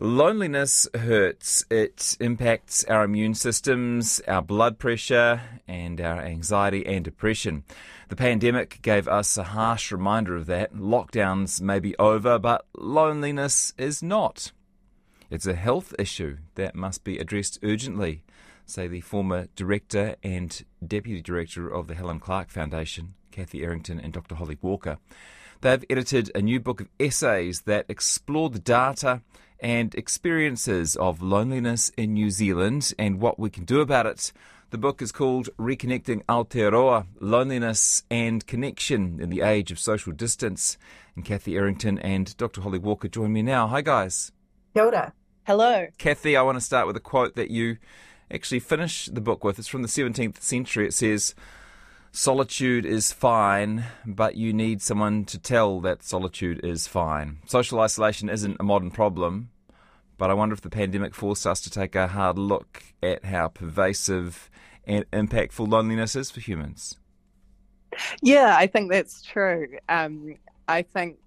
Loneliness hurts. It impacts our immune systems, our blood pressure, and our anxiety and depression. The pandemic gave us a harsh reminder of that. Lockdowns may be over, but loneliness is not. It's a health issue that must be addressed urgently, say the former director and deputy director of the Helen Clark Foundation, Kathy Errington and Dr. Holly Walker. They've edited a new book of essays that explore the data and experiences of loneliness in New Zealand and what we can do about it. The book is called Reconnecting Aotearoa Loneliness and Connection in the Age of Social Distance. And Kathy Errington and Dr. Holly Walker join me now. Hi, guys. Kia ora. Hello. Kathy, I want to start with a quote that you actually finish the book with. It's from the 17th century. It says, Solitude is fine, but you need someone to tell that solitude is fine. Social isolation isn't a modern problem, but I wonder if the pandemic forced us to take a hard look at how pervasive and impactful loneliness is for humans. Yeah, I think that's true. Um, I think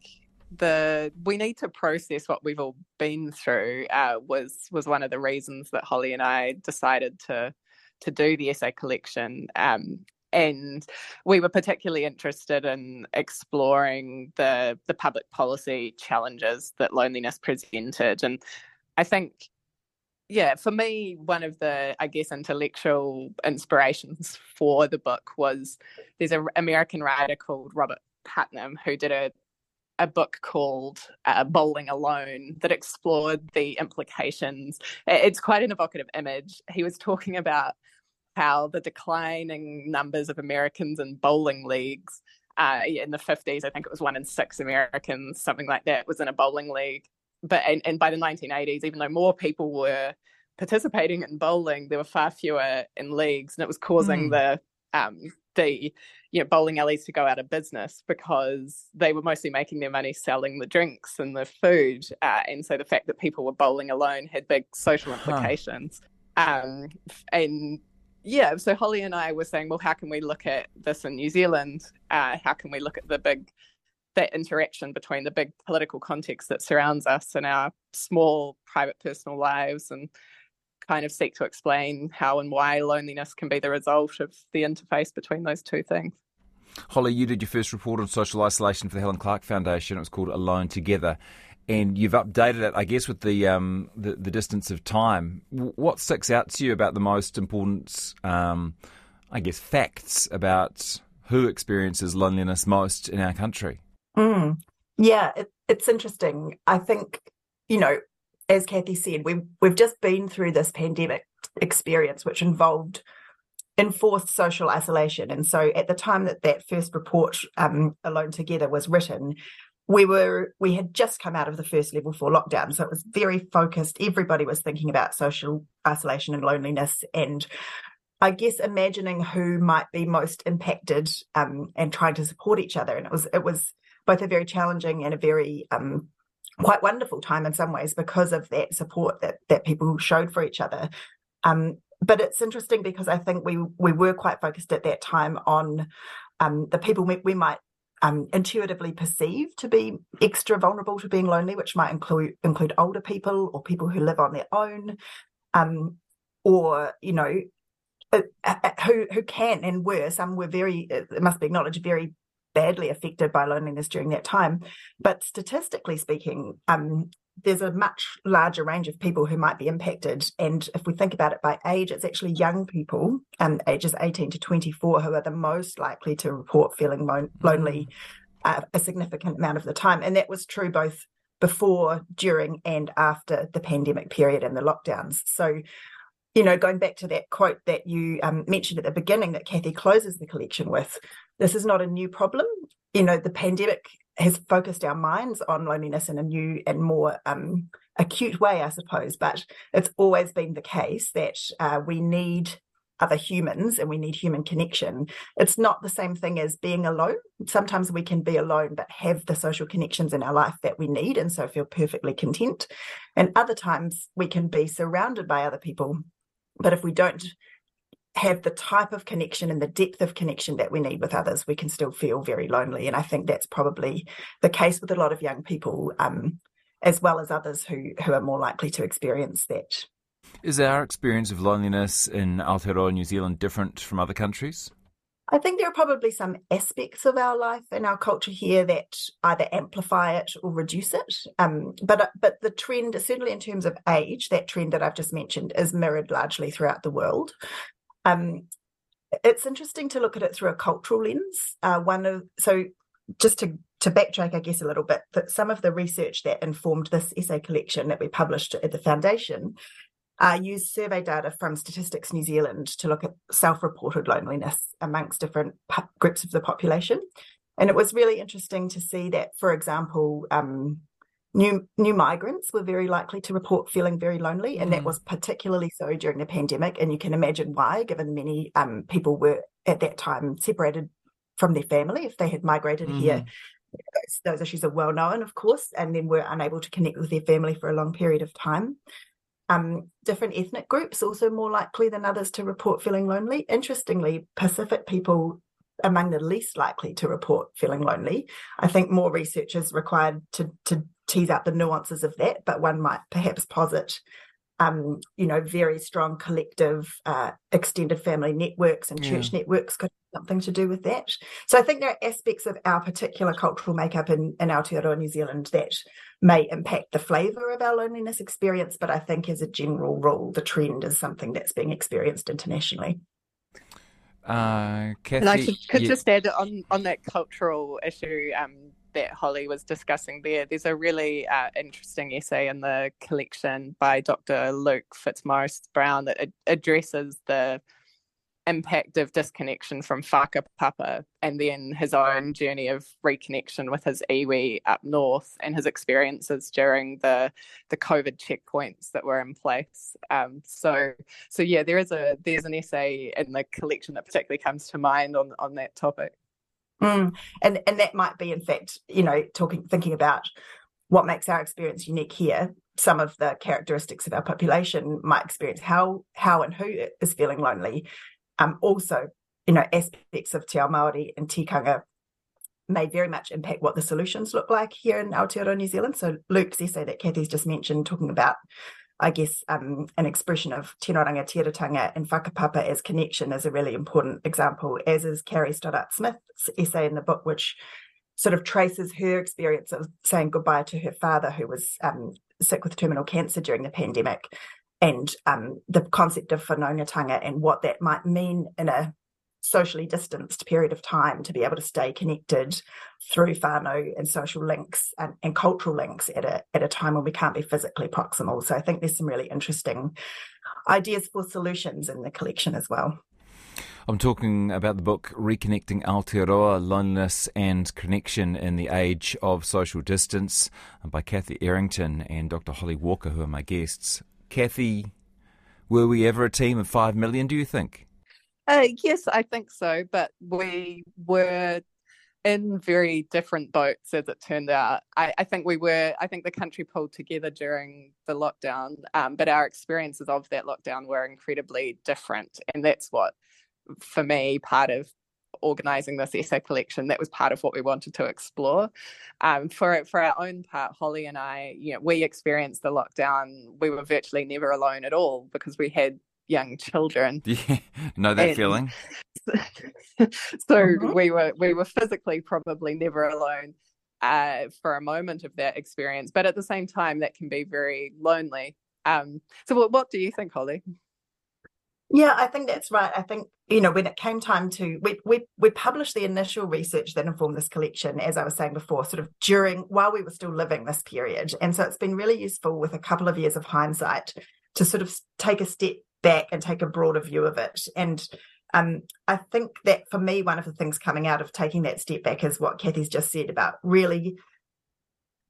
the we need to process what we've all been through uh, was was one of the reasons that Holly and I decided to to do the essay collection. Um, and we were particularly interested in exploring the the public policy challenges that loneliness presented and i think yeah for me one of the i guess intellectual inspirations for the book was there's an american writer called robert putnam who did a a book called uh, Bowling Alone that explored the implications. It's quite an evocative image. He was talking about how the declining numbers of Americans in bowling leagues uh, in the 50s, I think it was one in six Americans, something like that, was in a bowling league. But and, and by the 1980s, even though more people were participating in bowling, there were far fewer in leagues, and it was causing mm. the um, the you know bowling alleys to go out of business because they were mostly making their money selling the drinks and the food, uh, and so the fact that people were bowling alone had big social implications. Huh. Um, and yeah, so Holly and I were saying, well, how can we look at this in New Zealand? Uh, how can we look at the big that interaction between the big political context that surrounds us and our small private personal lives and kind of seek to explain how and why loneliness can be the result of the interface between those two things. Holly, you did your first report on social isolation for the Helen Clark Foundation. It was called Alone Together and you've updated it, I guess, with the um, the, the, distance of time. What sticks out to you about the most important, um, I guess, facts about who experiences loneliness most in our country? Mm. Yeah, it, it's interesting. I think you know, as Kathy said, we we've just been through this pandemic experience, which involved enforced social isolation. And so, at the time that that first report, um, Alone Together, was written, we were we had just come out of the first level four lockdown so it was very focused. Everybody was thinking about social isolation and loneliness and i guess imagining who might be most impacted um, and trying to support each other. And it was it was both a very challenging and a very um, quite wonderful time in some ways because of that support that that people showed for each other. Um, but it's interesting because i think we we were quite focused at that time on um, the people we, we might um, intuitively perceived to be extra vulnerable to being lonely, which might include include older people or people who live on their own, um, or you know, uh, uh, uh who who can and were some were very it must be acknowledged very badly affected by loneliness during that time. But statistically speaking, um, there's a much larger range of people who might be impacted. And if we think about it by age, it's actually young people, um, ages 18 to 24, who are the most likely to report feeling lo- lonely mm. uh, a significant amount of the time. And that was true both before, during, and after the pandemic period and the lockdowns. So, you know, going back to that quote that you um, mentioned at the beginning that Kathy closes the collection with, this is not a new problem. You know, the pandemic has focused our minds on loneliness in a new and more um, acute way, I suppose. But it's always been the case that uh, we need other humans and we need human connection. It's not the same thing as being alone. Sometimes we can be alone, but have the social connections in our life that we need and so feel perfectly content. And other times we can be surrounded by other people. But if we don't have the type of connection and the depth of connection that we need with others, we can still feel very lonely. And I think that's probably the case with a lot of young people. Um, as well as others who who are more likely to experience that. Is our experience of loneliness in Aotearoa, New Zealand, different from other countries? I think there are probably some aspects of our life and our culture here that either amplify it or reduce it. Um, but but the trend, certainly in terms of age, that trend that I've just mentioned is mirrored largely throughout the world. Um, it's interesting to look at it through a cultural lens. Uh, one of so just to to backtrack, I guess a little bit, that some of the research that informed this essay collection that we published at the foundation uh, used survey data from Statistics New Zealand to look at self-reported loneliness amongst different groups of the population, and it was really interesting to see that, for example. Um, new new migrants were very likely to report feeling very lonely, and mm. that was particularly so during the pandemic. And you can imagine why, given many um, people were at that time separated from their family if they had migrated mm. here. Those, those issues are well known, of course, and then were unable to connect with their family for a long period of time. Um, different ethnic groups also more likely than others to report feeling lonely. Interestingly, Pacific people among the least likely to report feeling lonely. I think more research is required to to tease out the nuances of that, but one might perhaps posit, um, you know, very strong collective uh, extended family networks and church yeah. networks could have something to do with that. So I think there are aspects of our particular cultural makeup in, in Aotearoa New Zealand that may impact the flavour of our loneliness experience, but I think as a general rule, the trend is something that's being experienced internationally. Uh, Kathy, and I could, could yeah. just add on on that cultural issue um, that Holly was discussing there. There's a really uh, interesting essay in the collection by Dr. Luke Fitzmaurice Brown that ad- addresses the impact of disconnection from whakapapa and then his own journey of reconnection with his iwi up north and his experiences during the the COVID checkpoints that were in place. Um, so so yeah, there is a there's an essay in the collection that particularly comes to mind on on that topic. Mm. And and that might be in fact, you know, talking thinking about what makes our experience unique here some of the characteristics of our population might experience how how and who is feeling lonely um, also, you know, aspects of Te Ao Māori and tikanga may very much impact what the solutions look like here in Aotearoa, New Zealand. So Luke's essay that Kathy's just mentioned, talking about, I guess, um, an expression of Tino Rangatiratanga and whakapapa as connection is a really important example, as is Carrie Stoddart Smith's essay in the book, which sort of traces her experience of saying goodbye to her father, who was um, sick with terminal cancer during the pandemic, and um, the concept of whanaungatanga and what that might mean in a socially distanced period of time to be able to stay connected through whānau and social links and, and, cultural links at a, at a time when we can't be physically proximal. So I think there's some really interesting ideas for solutions in the collection as well. I'm talking about the book Reconnecting Aotearoa, Loneliness and Connection in the Age of Social Distance by Kathy Errington and Dr. Holly Walker, who are my guests. Kathy, were we ever a team of 5 million, do you think? Uh, yes, I think so. But we were in very different boats as it turned out. I, I, think we were, I think the country pulled together during the lockdown, um, but our experiences of that lockdown were incredibly different. And that's what, for me, part of organising this essay collection, that was part of what we wanted to explore. Um, for for our own part, Holly and I, you know, we experienced the lockdown. We were virtually never alone at all because we had young children. Yeah, know that and feeling. so mm-hmm. we were we were physically probably never alone uh, for a moment of that experience, but at the same time, that can be very lonely. Um, so, what, what do you think, Holly? Yeah, I think that's right. I think you know when it came time to we we we published the initial research that informed this collection, as I was saying before, sort of during while we were still living this period, and so it's been really useful with a couple of years of hindsight to sort of take a step back and take a broader view of it. And um, I think that for me, one of the things coming out of taking that step back is what Kathy's just said about really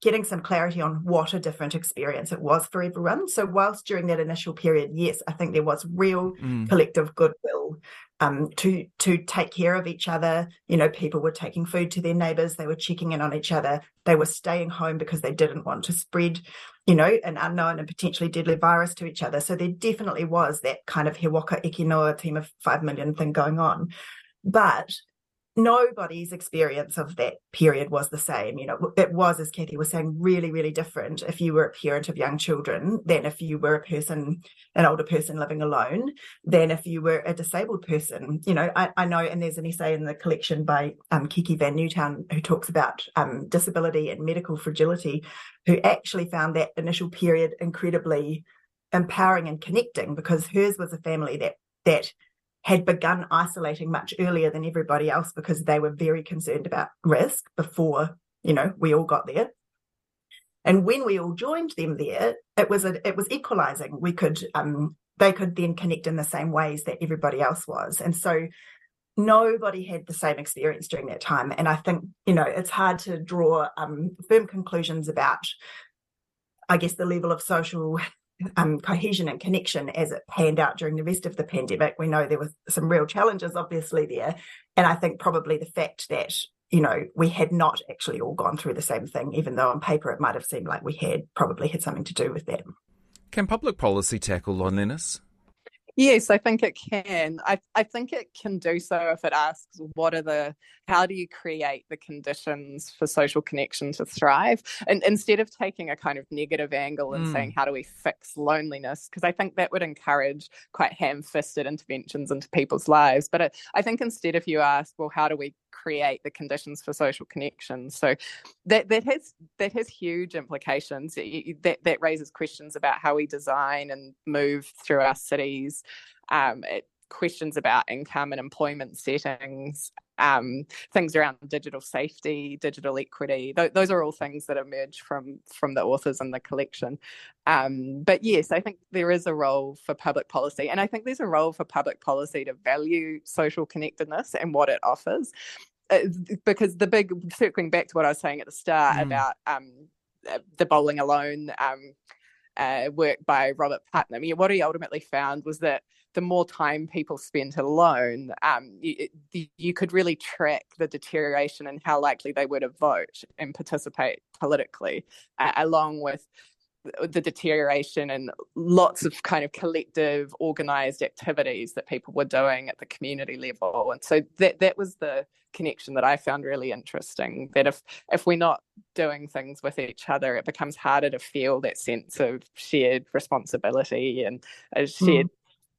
getting some clarity on what a different experience it was for everyone. So, whilst during that initial period, yes, I think there was real mm. collective goodwill um, to to take care of each other. You know, people were taking food to their neighbours, they were checking in on each other, they were staying home because they didn't want to spread, you know, an unknown and potentially deadly virus to each other. So there definitely was that kind of he waka eke noa team of five million thing going on. But nobody's experience of that period was the same. You know, it was, as Kathy was saying, really, really different if you were a parent of young children than if you were a person, an older person living alone, than if you were a disabled person. You know, I, I know, and there's an essay in the collection by um, Kiki Van Newtown who talks about um, disability and medical fragility, who actually found that initial period incredibly empowering and connecting because hers was a family that that had begun isolating much earlier than everybody else because they were very concerned about risk before you know we all got there. And when we all joined them there it was a, it was equalizing. We could um they could then connect in the same ways that everybody else was. And so nobody had the same experience during that time. And i think you know it's hard to draw um, firm conclusions about i guess the level of social um, cohesion and connection as it panned out during the rest of the pandemic. We know there were some real challenges, obviously, there. And I think probably the fact that, you know, we had not actually all gone through the same thing, even though on paper it might have seemed like we had, probably had something to do with that. Can public policy tackle loneliness? Yes, I think it can. I, I think it can do so if it asks what are the, how do you create the conditions for social connection to thrive? And instead of taking a kind of negative angle and mm. saying, how do we fix loneliness? Because I think that would encourage quite ham fisted interventions into people's lives. But it, I think instead, if you ask, well, how do we create the conditions for social connection. So that that has that has huge implications. That that raises questions about how we design and move through our cities. Um, it, questions about income and employment settings, um, things around digital safety, digital equity. Th- those are all things that emerge from from the authors in the collection. Um, but yes, I think there is a role for public policy, and I think there's a role for public policy to value social connectedness and what it offers. Uh, because the big circling back to what I was saying at the start mm. about um, uh, the bowling alone um, uh, work by Robert Putnam. What he ultimately found was that the more time people spent alone, um, you, you, could really track the deterioration and how likely they were to vote and participate politically, uh, along with the deterioration and lots of kind of collective organized activities that people were doing at the community level. And so that that was the connection that i found really interesting that if if we're not doing things with each other it becomes harder to feel that sense of shared responsibility and a shared mm.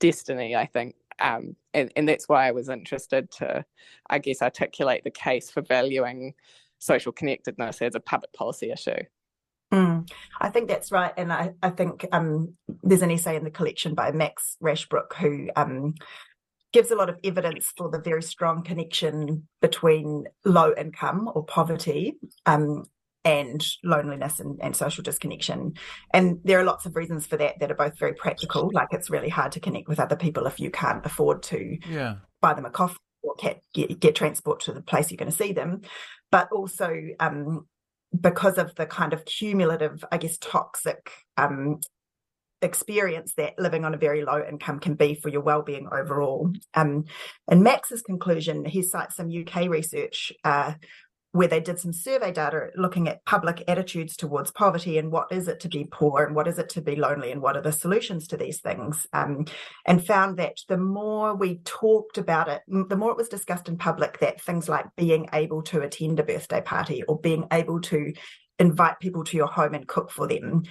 destiny i think. Um, and, and that's why i was interested to i guess articulate the case for valuing social connectedness as a public policy issue Mm, I think that's right. And I, I think um, there's an essay in the collection by Max Rashbrooke who um, gives a lot of evidence for the very strong connection between low income or poverty um, and loneliness and, and, social disconnection. And there are lots of reasons for that that are both very practical, like it's really hard to connect with other people if you can't afford to yeah. buy them a coffee or get, get, transport to the place you're going to see them. But also, um, because of the kind of cumulative, I guess, toxic um, experience that living on a very low income can be for your well-being overall. Um, and Max's conclusion, he cites some UK research uh, where they did some survey data looking at public attitudes towards poverty and what is it to be poor and what is it to be lonely and what are the solutions to these things um, and found that the more we talked about it the more it was discussed in public that things like being able to attend a birthday party or being able to invite people to your home and cook for them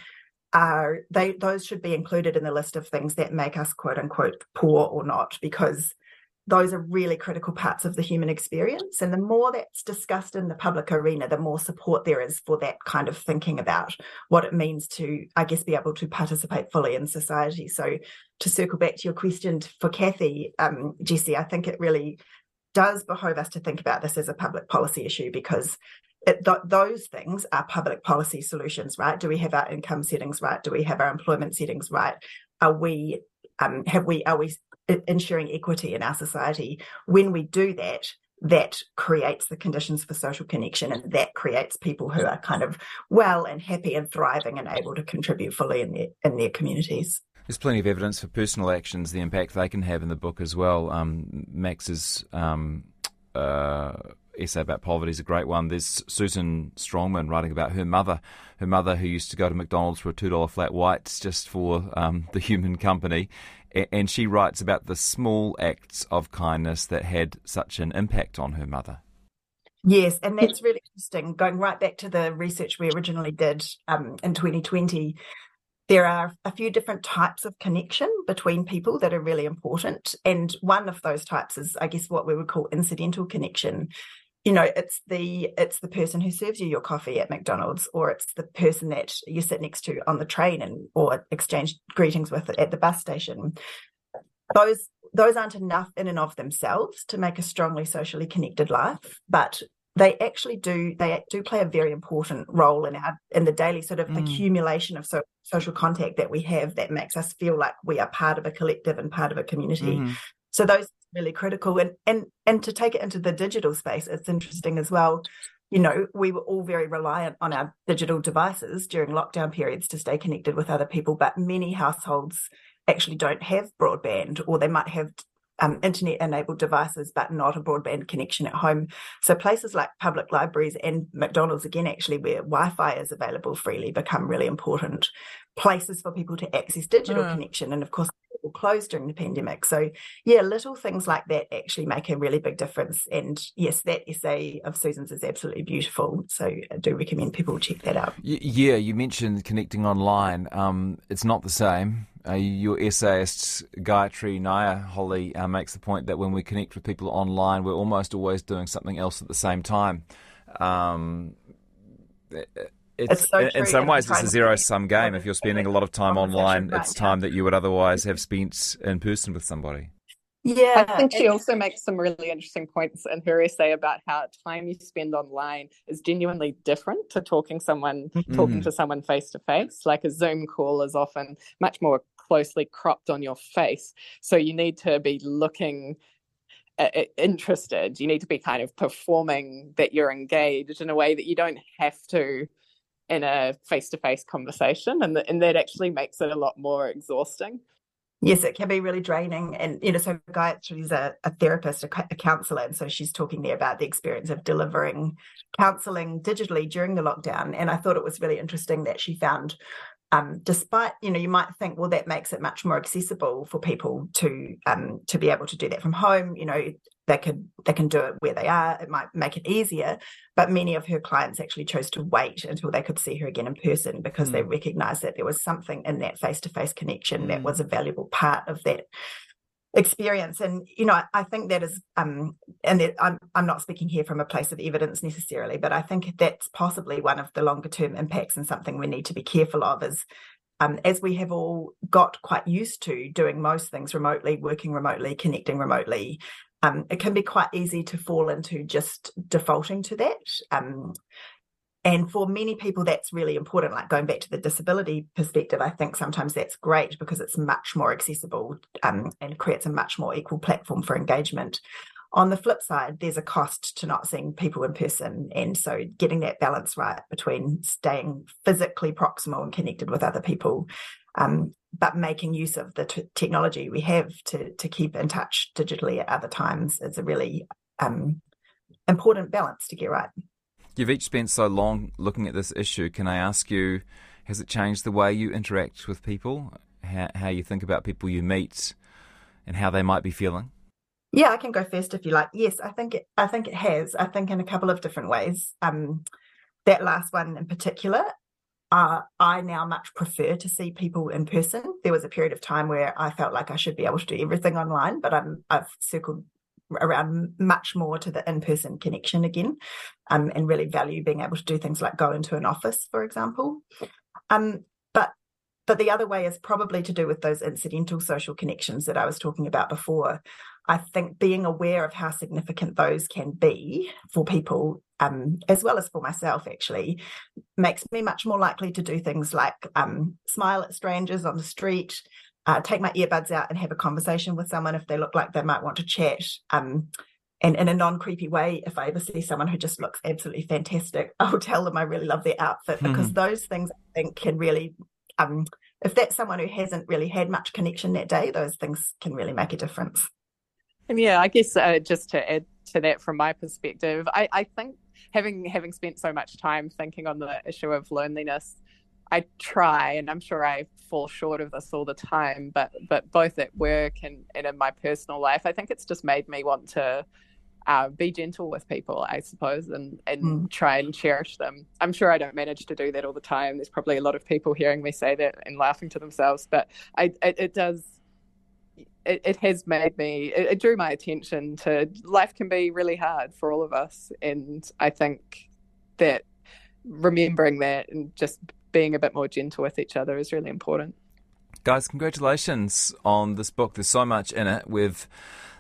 are they those should be included in the list of things that make us quote unquote poor or not because those are really critical parts of the human experience. And the more that's discussed in the public arena, the more support there is for that kind of thinking about what it means to, I guess, be able to participate fully in society. So, to circle back to your question for Kathy, um, Jesse, I think it really does behove us to think about this as a public policy issue because it, th- those things are public policy solutions, right? Do we have our income settings right? Do we have our employment settings right? Are we um, have we are we ensuring equity in our society, when we do that, that creates the conditions for social connection and that creates people who are kind of well and happy and thriving and able to contribute fully in their in their communities. There's plenty of evidence for personal actions, the impact they can have in the book as well. Um, Max's um, uh, essay about poverty is a great one. There's Susan Strongman writing about her mother, her mother who used to go to McDonald's for a two dollar flat whites just for um, the human company, and she writes about the small acts of kindness that had such an impact on her mother. Yes, and that's really interesting. Going right back to the research we originally did um, in 2020, there are a few different types of connection between people that are really important. And one of those types is, I guess, what we would call incidental connection. You know, it's the it's the person who serves you your coffee at McDonald's, or it's the person that you sit next to on the train and or exchange greetings with at the bus station. Those those aren't enough in and of themselves to make a strongly socially connected life, but they actually do they do play a very important role in our in the daily sort of mm. accumulation of so, social contact that we have that makes us feel like we are part of a collective and part of a community. Mm. So those really critical and and and to take it into the digital space, it's interesting as well. You know, we were all very reliant on our digital devices during lockdown periods to stay connected with other people, but many households actually don't have broadband or they might have um, internet enabled devices, but not a broadband connection at home. So places like public libraries and McDonald's, again, actually, where Wi Fi is available freely, become really important places for people to access digital mm. connection. And of course, people closed during the pandemic. So, yeah, little things like that actually make a really big difference. And yes, that essay of Susan's is absolutely beautiful. So, I do recommend people check that out. Yeah, you mentioned connecting online. Um, it's not the same. Uh, your essayist Gayatri Nair Holly uh, makes the point that when we connect with people online, we're almost always doing something else at the same time. Um, it's, so in, some ways, it's a zero sum game. If you're spending a lot of time online, it's time that you would otherwise have spent in person with somebody. Yeah. I think she also makes some really interesting points in her essay about how time you spend online is genuinely different to talking someone mm-hmm. talking to someone face to face. Like a Zoom call is often much more closely cropped on your face. So you need to be looking uh, uh interested. You need to be kind of performing that you're engaged in a way that you don't have to in a face-to-face conversation and, and that actually makes it a lot more exhausting Yes, it can be really draining. And, you know, so Gayatri is a, a therapist, a, a counselor. And so she's talking there about the experience of delivering counseling digitally during the lockdown. And I thought it was really interesting that she found, um, despite, you know, you might think, well, that makes it much more accessible for people to um, to be able to do that from home. You know, they can they can do it where they are. It might make it easier. But many of her clients actually chose to wait until they could see her again in person because mm. they recognized that there was something in that face to face connection mm. that was a valuable part of that experience and you know i think that is um and that i'm i'm not speaking here from a place of evidence necessarily but i think that's possibly one of the longer term impacts and something we need to be careful of is um, as we have all got quite used to doing most things remotely, working remotely, connecting remotely, um, it can be quite easy to fall into just defaulting to that. Um, and for many people, that's really important. Like going back to the disability perspective, I think sometimes that's great because it's much more accessible um, and creates a much more equal platform for engagement. On the flip side, there's a cost to not seeing people in person. And so getting that balance right between staying physically proximal and connected with other people um, but making use of the t- technology we have to to keep in touch digitally at other times is a really um, important balance to get right. You've each spent so long looking at this issue. Can I ask you, has it changed the way you interact with people, how, how you think about people you meet, and how they might be feeling? Yeah, I can go first if you like. Yes, I think it. I think it has. I think in a couple of different ways. Um, that last one in particular, uh, I now much prefer to see people in person. There was a period of time where I felt like I should be able to do everything online, but I'm, I've circled around much more to the in-person connection again, um, and really value being able to do things like go into an office, for example. Um, but but the other way is probably to do with those incidental social connections that I was talking about before. I think being aware of how significant those can be for people, um, as well as for myself, actually, makes me much more likely to do things like um, smile at strangers on the street, uh, take my earbuds out and have a conversation with someone if they look like they might want to chat. Um, and in a non creepy way, if I ever see someone who just looks absolutely fantastic, I'll tell them I really love their outfit because mm. those things I think can really, um, if that's someone who hasn't really had much connection that day, those things can really make a difference. And yeah, I guess uh, just to add to that from my perspective, I, I think having having spent so much time thinking on the issue of loneliness, I try, and I'm sure I fall short of this all the time, but but both at work and, and in my personal life, I think it's just made me want to uh, be gentle with people, I suppose, and and mm. try and cherish them. I'm sure I don't manage to do that all the time. There's probably a lot of people hearing me say that and laughing to themselves, but I it, it does. It, it, has made me. It, it drew my attention to life can be really hard for all of us, and I think that remembering that and just being a bit more gentle with each other is really important. Guys, congratulations on this book. There's so much in it. We've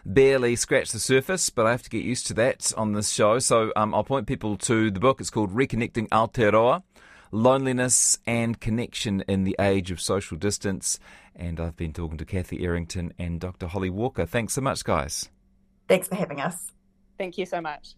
barely scratched the surface, but I have to get used to that on this show. So um, I'll point people to the book. It's called Reconnecting Aotearoa Loneliness and Connection in the Age of Social Distance. And I've been talking to Kathy Errington and Dr. Holly Walker. Thanks so much, guys. Thanks for having us. Thank you so much.